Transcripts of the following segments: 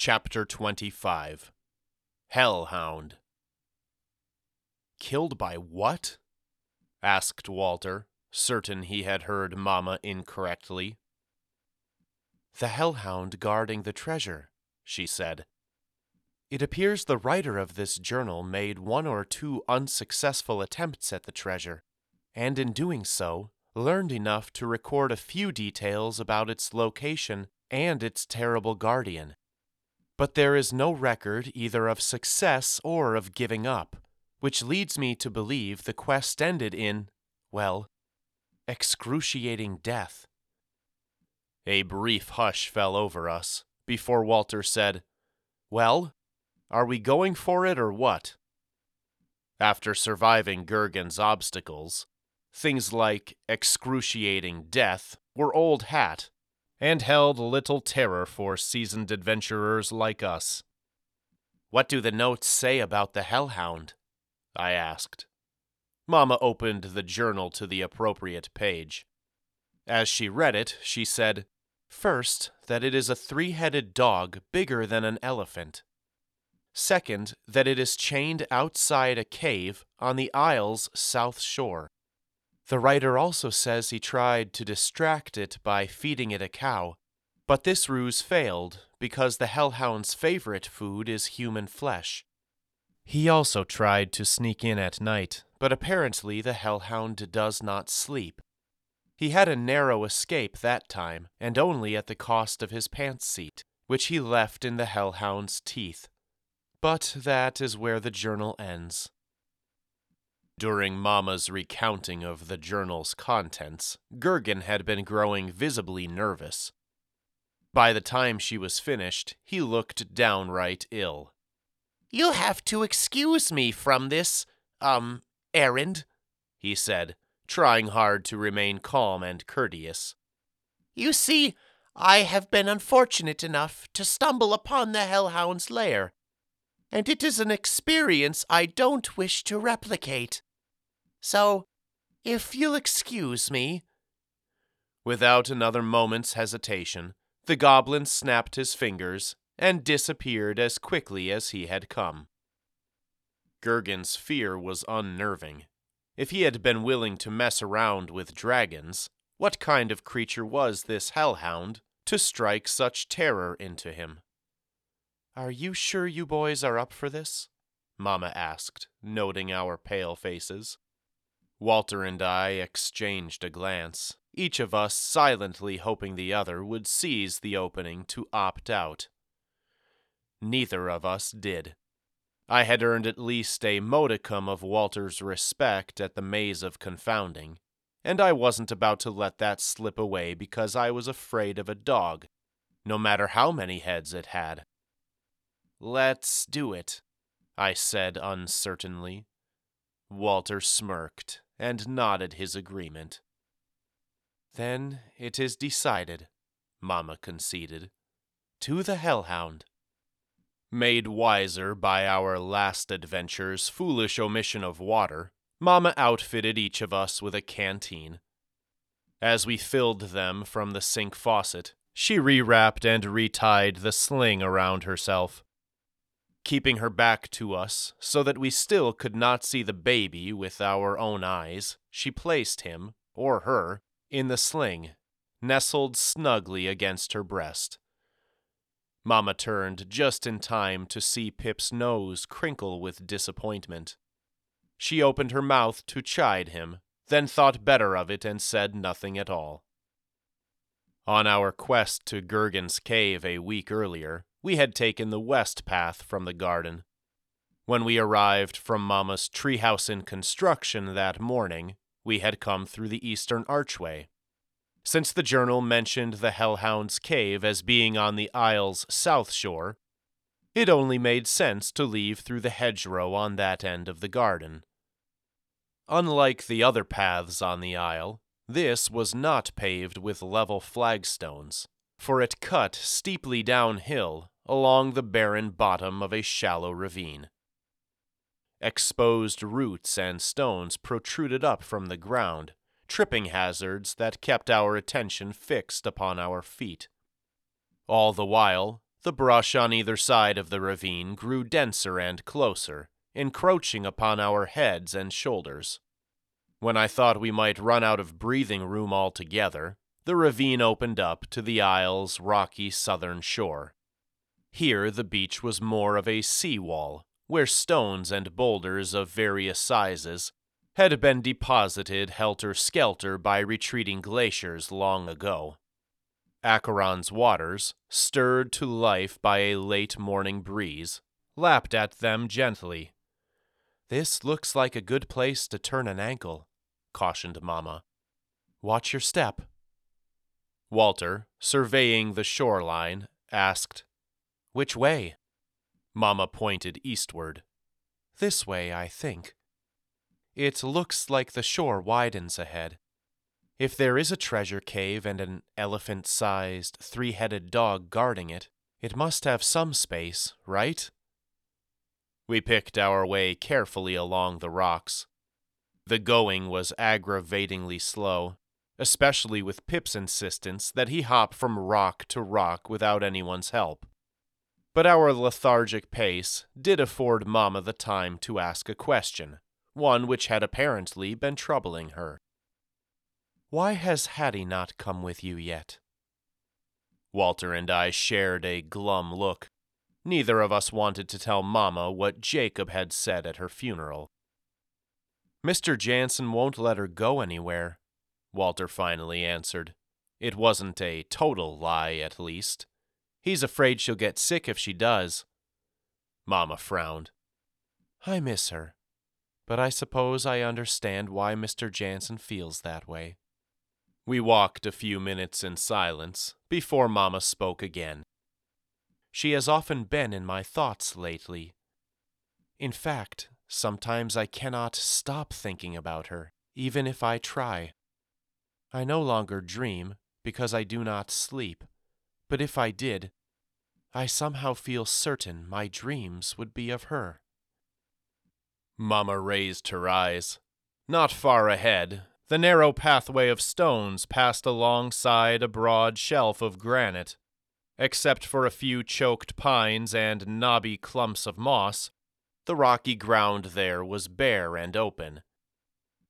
Chapter 25 Hellhound Killed by what? asked Walter, certain he had heard Mamma incorrectly. The hellhound guarding the treasure, she said. It appears the writer of this journal made one or two unsuccessful attempts at the treasure, and in doing so, learned enough to record a few details about its location and its terrible guardian. But there is no record either of success or of giving up, which leads me to believe the quest ended in, well, excruciating death. A brief hush fell over us before Walter said, Well, are we going for it or what? After surviving Gergen's obstacles, things like excruciating death were old hat and held little terror for seasoned adventurers like us. What do the notes say about the hellhound? I asked. Mamma opened the journal to the appropriate page. As she read it, she said, First, that it is a three headed dog bigger than an elephant. Second, that it is chained outside a cave on the Isle's south shore. The writer also says he tried to distract it by feeding it a cow, but this ruse failed because the hellhound's favorite food is human flesh. He also tried to sneak in at night, but apparently the hellhound does not sleep. He had a narrow escape that time, and only at the cost of his pants seat, which he left in the hellhound's teeth. But that is where the journal ends. During Mamma's recounting of the journal's contents, Gergen had been growing visibly nervous. By the time she was finished, he looked downright ill. You'll have to excuse me from this, um, errand, he said, trying hard to remain calm and courteous. You see, I have been unfortunate enough to stumble upon the hellhound's lair, and it is an experience I don't wish to replicate. So, if you'll excuse me. Without another moment's hesitation, the goblin snapped his fingers and disappeared as quickly as he had come. Gergen's fear was unnerving. If he had been willing to mess around with dragons, what kind of creature was this hellhound to strike such terror into him? Are you sure you boys are up for this? Mamma asked, noting our pale faces. Walter and I exchanged a glance, each of us silently hoping the other would seize the opening to opt out. Neither of us did. I had earned at least a modicum of Walter's respect at the maze of confounding, and I wasn't about to let that slip away because I was afraid of a dog, no matter how many heads it had. Let's do it, I said uncertainly. Walter smirked and nodded his agreement. Then it is decided, Mamma conceded. To the hellhound. Made wiser by our last adventure's foolish omission of water, Mamma outfitted each of us with a canteen. As we filled them from the sink faucet, she rewrapped and retied the sling around herself. Keeping her back to us so that we still could not see the baby with our own eyes, she placed him, or her, in the sling, nestled snugly against her breast. Mamma turned just in time to see Pip's nose crinkle with disappointment. She opened her mouth to chide him, then thought better of it and said nothing at all. On our quest to Gergen's cave a week earlier, we had taken the west path from the garden. When we arrived from Mamma's treehouse in construction that morning, we had come through the eastern archway. Since the journal mentioned the Hellhound's Cave as being on the Isle's south shore, it only made sense to leave through the hedgerow on that end of the garden. Unlike the other paths on the Isle, this was not paved with level flagstones, for it cut steeply downhill along the barren bottom of a shallow ravine. Exposed roots and stones protruded up from the ground, tripping hazards that kept our attention fixed upon our feet. All the while, the brush on either side of the ravine grew denser and closer, encroaching upon our heads and shoulders. When I thought we might run out of breathing room altogether, the ravine opened up to the isle's rocky southern shore. Here the beach was more of a sea wall, where stones and boulders of various sizes had been deposited helter skelter by retreating glaciers long ago. Acheron's waters, stirred to life by a late morning breeze, lapped at them gently. This looks like a good place to turn an ankle, cautioned Mamma. Watch your step. Walter, surveying the shoreline, asked, Which way? Mamma pointed eastward. This way, I think. It looks like the shore widens ahead. If there is a treasure cave and an elephant sized, three headed dog guarding it, it must have some space, right? We picked our way carefully along the rocks. The going was aggravatingly slow, especially with Pip's insistence that he hop from rock to rock without anyone's help. But our lethargic pace did afford Mamma the time to ask a question, one which had apparently been troubling her. Why has Hattie not come with you yet? Walter and I shared a glum look. Neither of us wanted to tell Mamma what Jacob had said at her funeral. Mr. Jansen won't let her go anywhere, Walter finally answered. It wasn't a total lie, at least. He's afraid she'll get sick if she does. Mamma frowned. I miss her, but I suppose I understand why Mr. Jansen feels that way. We walked a few minutes in silence before Mamma spoke again. She has often been in my thoughts lately. In fact, sometimes I cannot stop thinking about her, even if I try. I no longer dream because I do not sleep, but if I did, I somehow feel certain my dreams would be of her. Mamma raised her eyes. Not far ahead, the narrow pathway of stones passed alongside a broad shelf of granite. Except for a few choked pines and knobby clumps of moss, the rocky ground there was bare and open.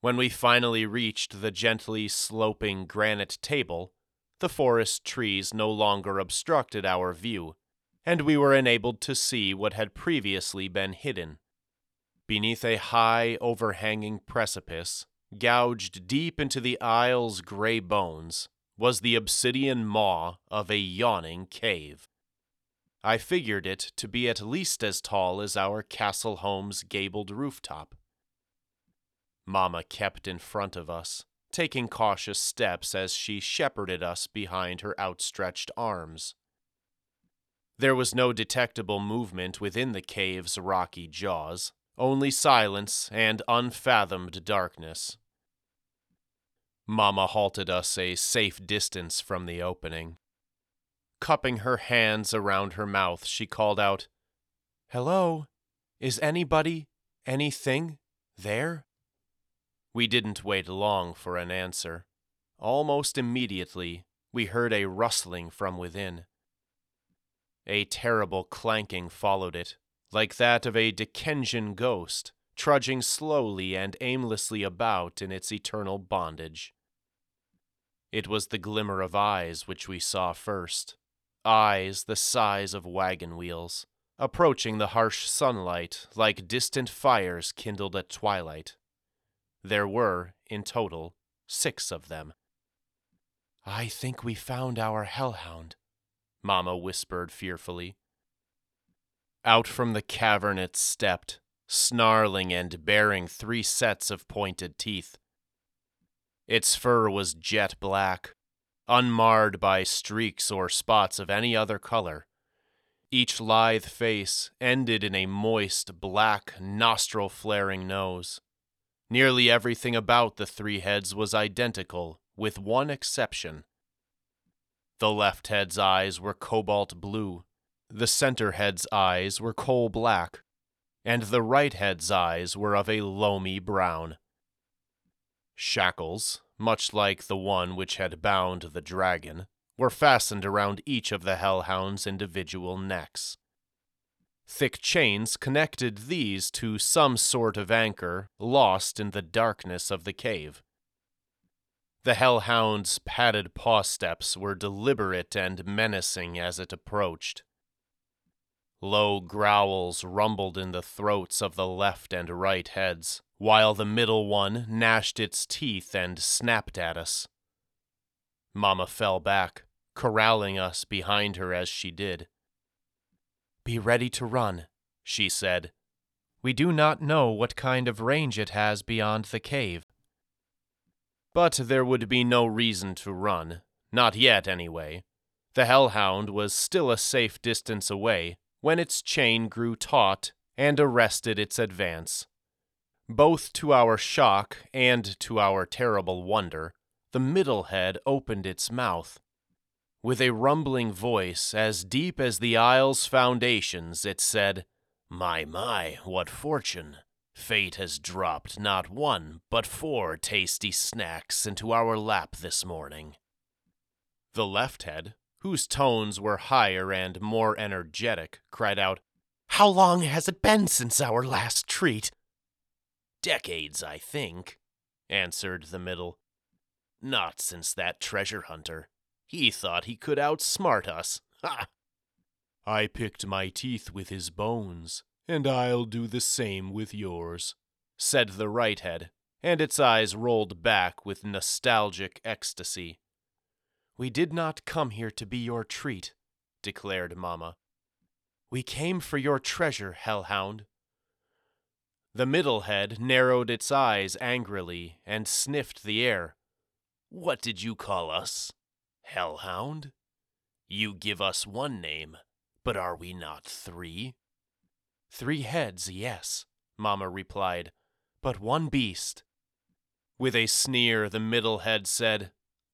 When we finally reached the gently sloping granite table, the forest trees no longer obstructed our view, and we were enabled to see what had previously been hidden. Beneath a high, overhanging precipice, gouged deep into the isle's gray bones, was the obsidian maw of a yawning cave. I figured it to be at least as tall as our castle home's gabled rooftop. Mamma kept in front of us, taking cautious steps as she shepherded us behind her outstretched arms. There was no detectable movement within the cave's rocky jaws, only silence and unfathomed darkness. Mamma halted us a safe distance from the opening. Cupping her hands around her mouth, she called out, Hello? Is anybody, anything, there? We didn't wait long for an answer. Almost immediately, we heard a rustling from within. A terrible clanking followed it, like that of a Dickensian ghost, trudging slowly and aimlessly about in its eternal bondage. It was the glimmer of eyes which we saw first, eyes the size of wagon wheels, approaching the harsh sunlight like distant fires kindled at twilight. There were, in total, six of them. I think we found our hellhound, Mamma whispered fearfully. Out from the cavern it stepped, snarling and baring three sets of pointed teeth. Its fur was jet black, unmarred by streaks or spots of any other color. Each lithe face ended in a moist, black, nostril flaring nose. Nearly everything about the three heads was identical, with one exception. The left head's eyes were cobalt blue, the center head's eyes were coal black, and the right head's eyes were of a loamy brown. Shackles, much like the one which had bound the dragon, were fastened around each of the hellhounds' individual necks. Thick chains connected these to some sort of anchor lost in the darkness of the cave. The hellhound's padded paw steps were deliberate and menacing as it approached. Low growls rumbled in the throats of the left and right heads, while the middle one gnashed its teeth and snapped at us. Mamma fell back, corralling us behind her as she did. Be ready to run, she said. We do not know what kind of range it has beyond the cave. But there would be no reason to run, not yet anyway. The hellhound was still a safe distance away when its chain grew taut and arrested its advance. Both to our shock and to our terrible wonder, the middle head opened its mouth. With a rumbling voice as deep as the isle's foundations, it said, My, my, what fortune! Fate has dropped not one, but four tasty snacks into our lap this morning. The left head, whose tones were higher and more energetic, cried out, How long has it been since our last treat? Decades, I think, answered the middle. Not since that treasure hunter. He thought he could outsmart us. Ha! I picked my teeth with his bones, and I'll do the same with yours, said the right head, and its eyes rolled back with nostalgic ecstasy. We did not come here to be your treat, declared Mamma. We came for your treasure, hellhound. The middle head narrowed its eyes angrily and sniffed the air. What did you call us? Hellhound? You give us one name, but are we not three? Three heads, yes, Mamma replied, but one beast. With a sneer, the middle head said,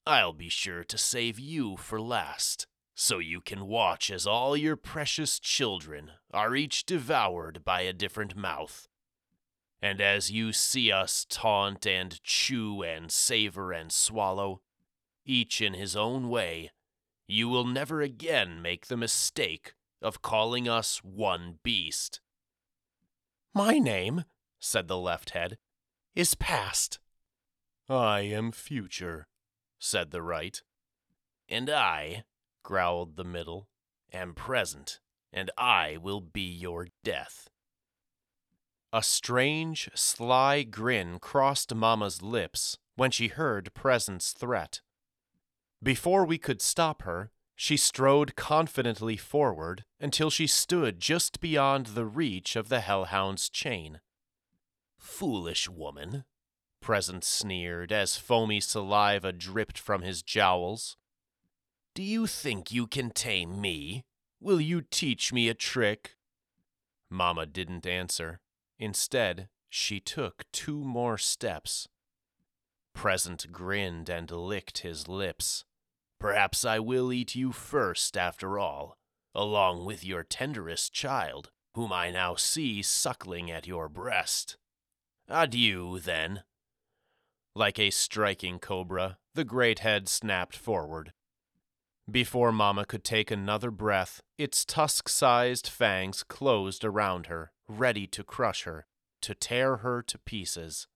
I'll be sure to save you for last, so you can watch as all your precious children are each devoured by a different mouth. And as you see us taunt and chew and savor and swallow, each in his own way, you will never again make the mistake of calling us one beast. My name, said the left head, is past. I am future, said the right. And I, growled the middle, am present, and I will be your death. A strange, sly grin crossed Mamma's lips when she heard Present's threat. Before we could stop her, she strode confidently forward until she stood just beyond the reach of the hellhound's chain. Foolish woman, Present sneered as foamy saliva dripped from his jowls. Do you think you can tame me? Will you teach me a trick? Mamma didn't answer. Instead, she took two more steps. Present grinned and licked his lips. Perhaps I will eat you first, after all, along with your tenderest child, whom I now see suckling at your breast. Adieu, then. Like a striking cobra, the great head snapped forward. Before Mamma could take another breath, its tusk sized fangs closed around her, ready to crush her, to tear her to pieces.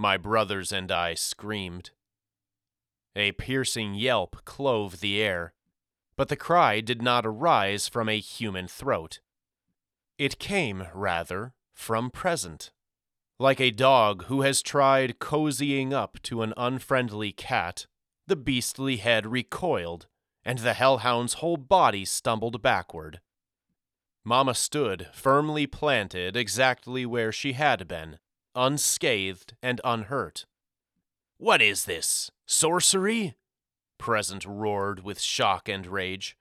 My brothers and I screamed. A piercing yelp clove the air, but the cry did not arise from a human throat. It came, rather, from present. Like a dog who has tried cozying up to an unfriendly cat, the beastly head recoiled, and the hellhound's whole body stumbled backward. Mamma stood firmly planted exactly where she had been, unscathed and unhurt. What is this? Sorcery? Present roared with shock and rage.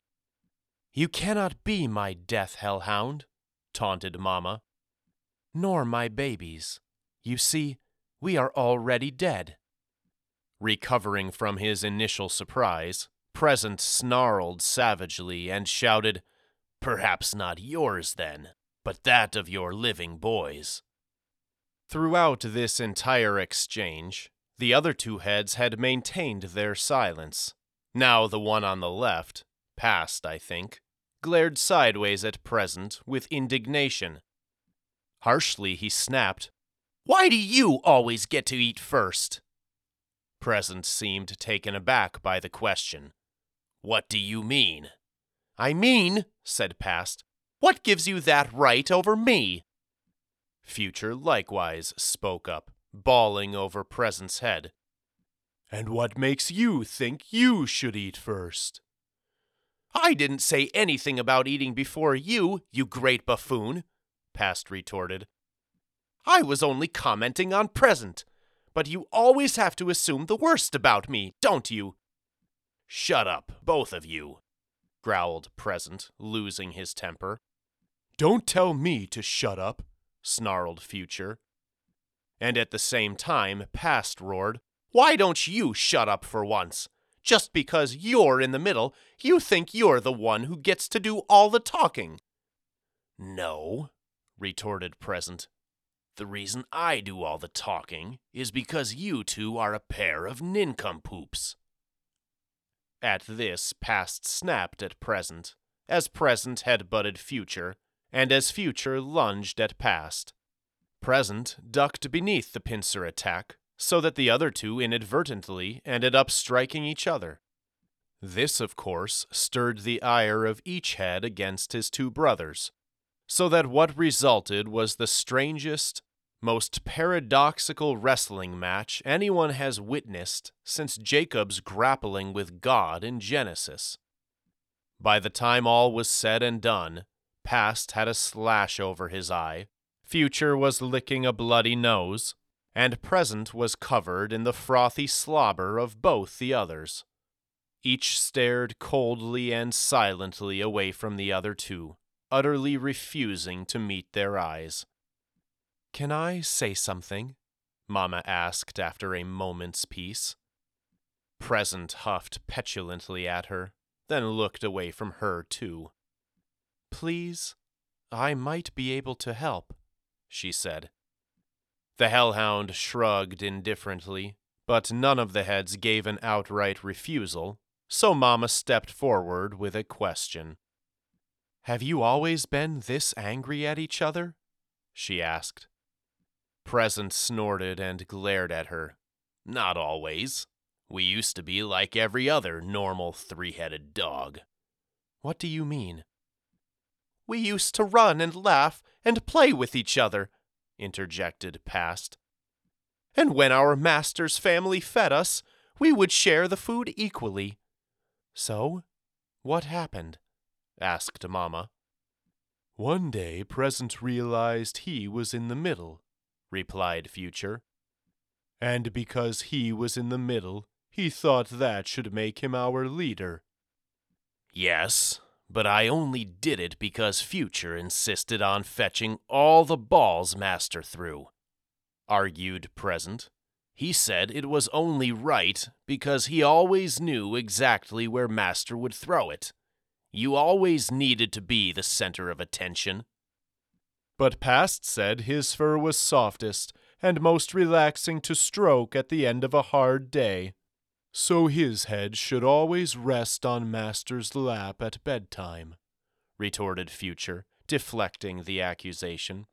You cannot be my death hellhound, taunted Mamma. Nor my babies. You see, we are already dead. Recovering from his initial surprise, Present snarled savagely and shouted, Perhaps not yours, then, but that of your living boys. Throughout this entire exchange, the other two heads had maintained their silence. Now the one on the left, past, I think, glared sideways at Present with indignation. Harshly he snapped, Why do you always get to eat first? Present seemed taken aback by the question. What do you mean? I mean, said Past, what gives you that right over me? Future likewise spoke up, bawling over Present's head. And what makes you think you should eat first? I didn't say anything about eating before you, you great buffoon, Past retorted. I was only commenting on present, but you always have to assume the worst about me, don't you? Shut up, both of you, growled Present, losing his temper. Don't tell me to shut up, snarled Future. And at the same time, Past roared, Why don't you shut up for once? Just because you're in the middle, you think you're the one who gets to do all the talking. No, retorted Present. The reason I do all the talking is because you two are a pair of nincompoops. At this, Past snapped at Present, as Present had butted Future, and as Future lunged at Past. Present ducked beneath the pincer attack, so that the other two inadvertently ended up striking each other. This, of course, stirred the ire of each head against his two brothers, so that what resulted was the strangest, most paradoxical wrestling match anyone has witnessed since Jacob's grappling with God in Genesis. By the time all was said and done, Past had a slash over his eye, Future was licking a bloody nose, and Present was covered in the frothy slobber of both the others. Each stared coldly and silently away from the other two, utterly refusing to meet their eyes. Can I say something? Mamma asked after a moment's peace. Present huffed petulantly at her, then looked away from her too. Please, I might be able to help, she said. The hellhound shrugged indifferently, but none of the heads gave an outright refusal, so Mamma stepped forward with a question. Have you always been this angry at each other? she asked. Present snorted and glared at her. Not always. We used to be like every other normal three headed dog. What do you mean? We used to run and laugh and play with each other, interjected Past. And when our master's family fed us, we would share the food equally. So, what happened? asked Mamma. One day Present realized he was in the middle, replied Future. And because he was in the middle, he thought that should make him our leader. Yes, but I only did it because Future insisted on fetching all the balls Master threw, argued Present. He said it was only right because he always knew exactly where Master would throw it. You always needed to be the center of attention. But Past said his fur was softest and most relaxing to stroke at the end of a hard day. So his head should always rest on Master's lap at bedtime, retorted Future, deflecting the accusation.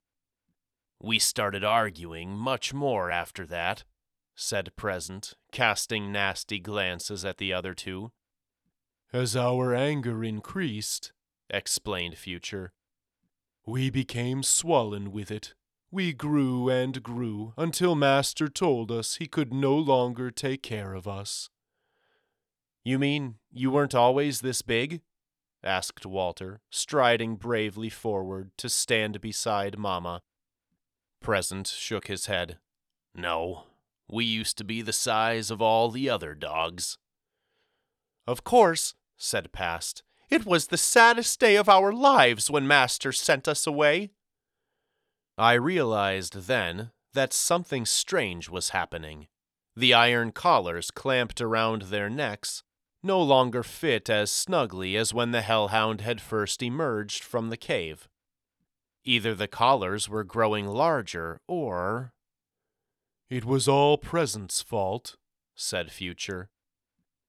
We started arguing much more after that, said Present, casting nasty glances at the other two. As our anger increased, explained Future, we became swollen with it. We grew and grew until Master told us he could no longer take care of us. You mean you weren't always this big? asked Walter, striding bravely forward to stand beside Mamma. Present shook his head. No, we used to be the size of all the other dogs. Of course, said Past. It was the saddest day of our lives when Master sent us away. I realized then that something strange was happening. The iron collars clamped around their necks no longer fit as snugly as when the hellhound had first emerged from the cave. Either the collars were growing larger, or it was all Present's fault, said Future.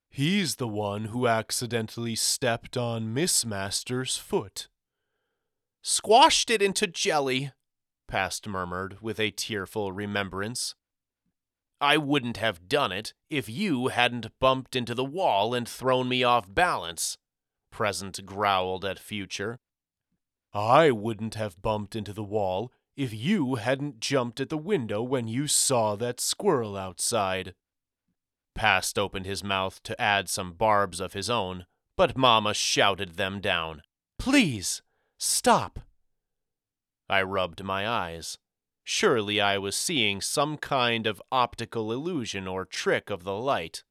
He's the one who accidentally stepped on Miss Master's foot. Squashed it into jelly, Past murmured with a tearful remembrance. I wouldn't have done it if you hadn't bumped into the wall and thrown me off balance, Present growled at Future. I wouldn't have bumped into the wall if you hadn't jumped at the window when you saw that squirrel outside. Past opened his mouth to add some barbs of his own, but Mamma shouted them down. Please, stop. I rubbed my eyes. Surely I was seeing some kind of optical illusion or trick of the light.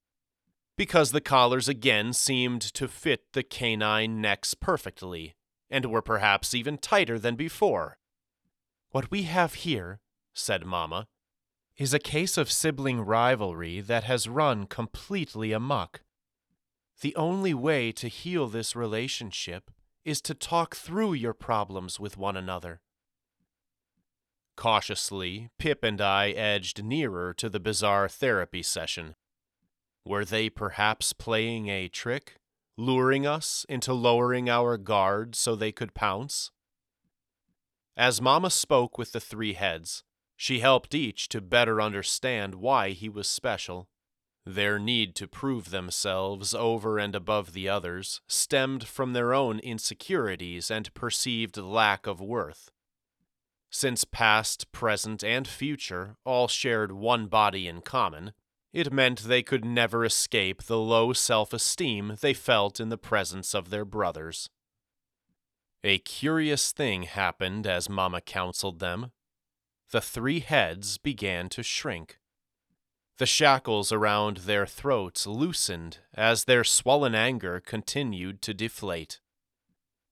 Because the collars again seemed to fit the canine necks perfectly, and were perhaps even tighter than before. What we have here, said Mamma, is a case of sibling rivalry that has run completely amuck. The only way to heal this relationship is to talk through your problems with one another. Cautiously, Pip and I edged nearer to the bizarre therapy session. Were they perhaps playing a trick, luring us into lowering our guard so they could pounce? As Mamma spoke with the three heads, she helped each to better understand why he was special. Their need to prove themselves over and above the others stemmed from their own insecurities and perceived lack of worth. Since past, present, and future all shared one body in common, it meant they could never escape the low self esteem they felt in the presence of their brothers. A curious thing happened as Mamma counseled them. The three heads began to shrink. The shackles around their throats loosened as their swollen anger continued to deflate.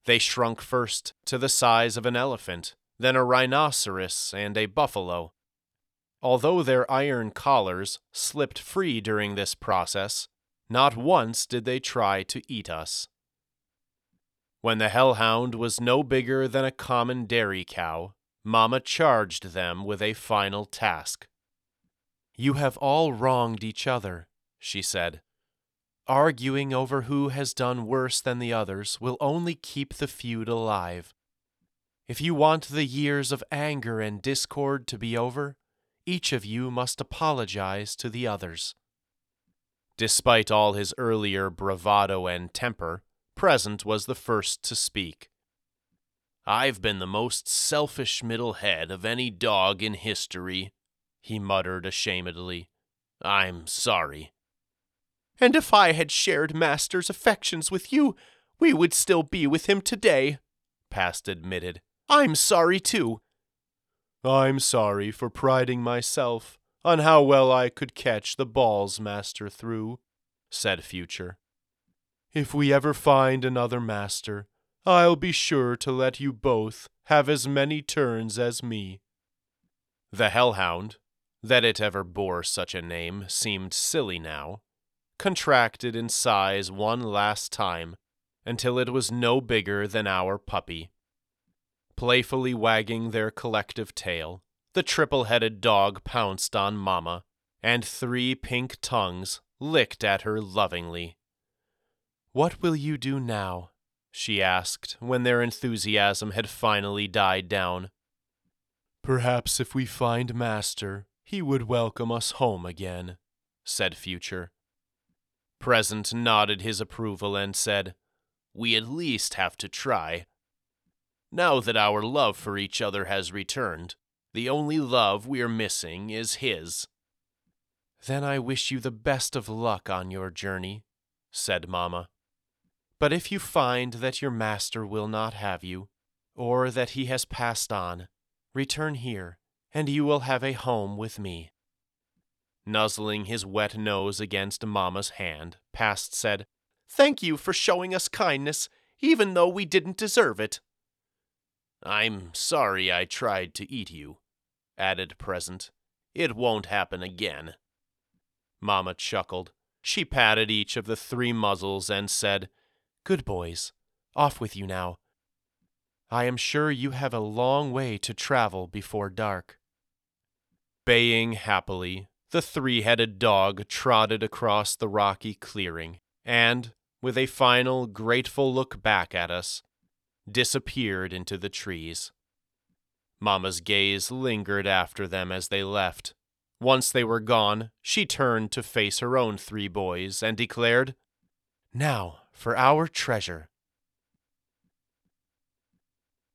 They shrunk first to the size of an elephant, then a rhinoceros and a buffalo. Although their iron collars slipped free during this process, not once did they try to eat us. When the hellhound was no bigger than a common dairy cow, Mamma charged them with a final task. You have all wronged each other, she said. Arguing over who has done worse than the others will only keep the feud alive. If you want the years of anger and discord to be over, each of you must apologize to the others. Despite all his earlier bravado and temper, Present was the first to speak. I've been the most selfish middle head of any dog in history, he muttered ashamedly. I'm sorry. And if I had shared Master's affections with you, we would still be with him today, Past admitted. I'm sorry too. I'm sorry for priding myself on how well I could catch the balls Master threw, said Future. If we ever find another Master, I'll be sure to let you both have as many turns as me. The Hellhound, that it ever bore such a name seemed silly now, contracted in size one last time until it was no bigger than our puppy. Playfully wagging their collective tail, the triple headed dog pounced on Mamma, and three pink tongues licked at her lovingly. What will you do now? she asked when their enthusiasm had finally died down. Perhaps if we find Master, he would welcome us home again, said Future. Present nodded his approval and said, We at least have to try. Now that our love for each other has returned, the only love we are missing is his. Then I wish you the best of luck on your journey, said Mamma. But if you find that your master will not have you, or that he has passed on, return here, and you will have a home with me. Nuzzling his wet nose against Mamma's hand, Past said, Thank you for showing us kindness, even though we didn't deserve it. I'm sorry I tried to eat you, added Present. It won't happen again. Mamma chuckled. She patted each of the three muzzles and said, Good boys, off with you now. I am sure you have a long way to travel before dark. Baying happily, the three headed dog trotted across the rocky clearing and, with a final grateful look back at us, disappeared into the trees. Mamma's gaze lingered after them as they left. Once they were gone, she turned to face her own three boys and declared, Now for our treasure.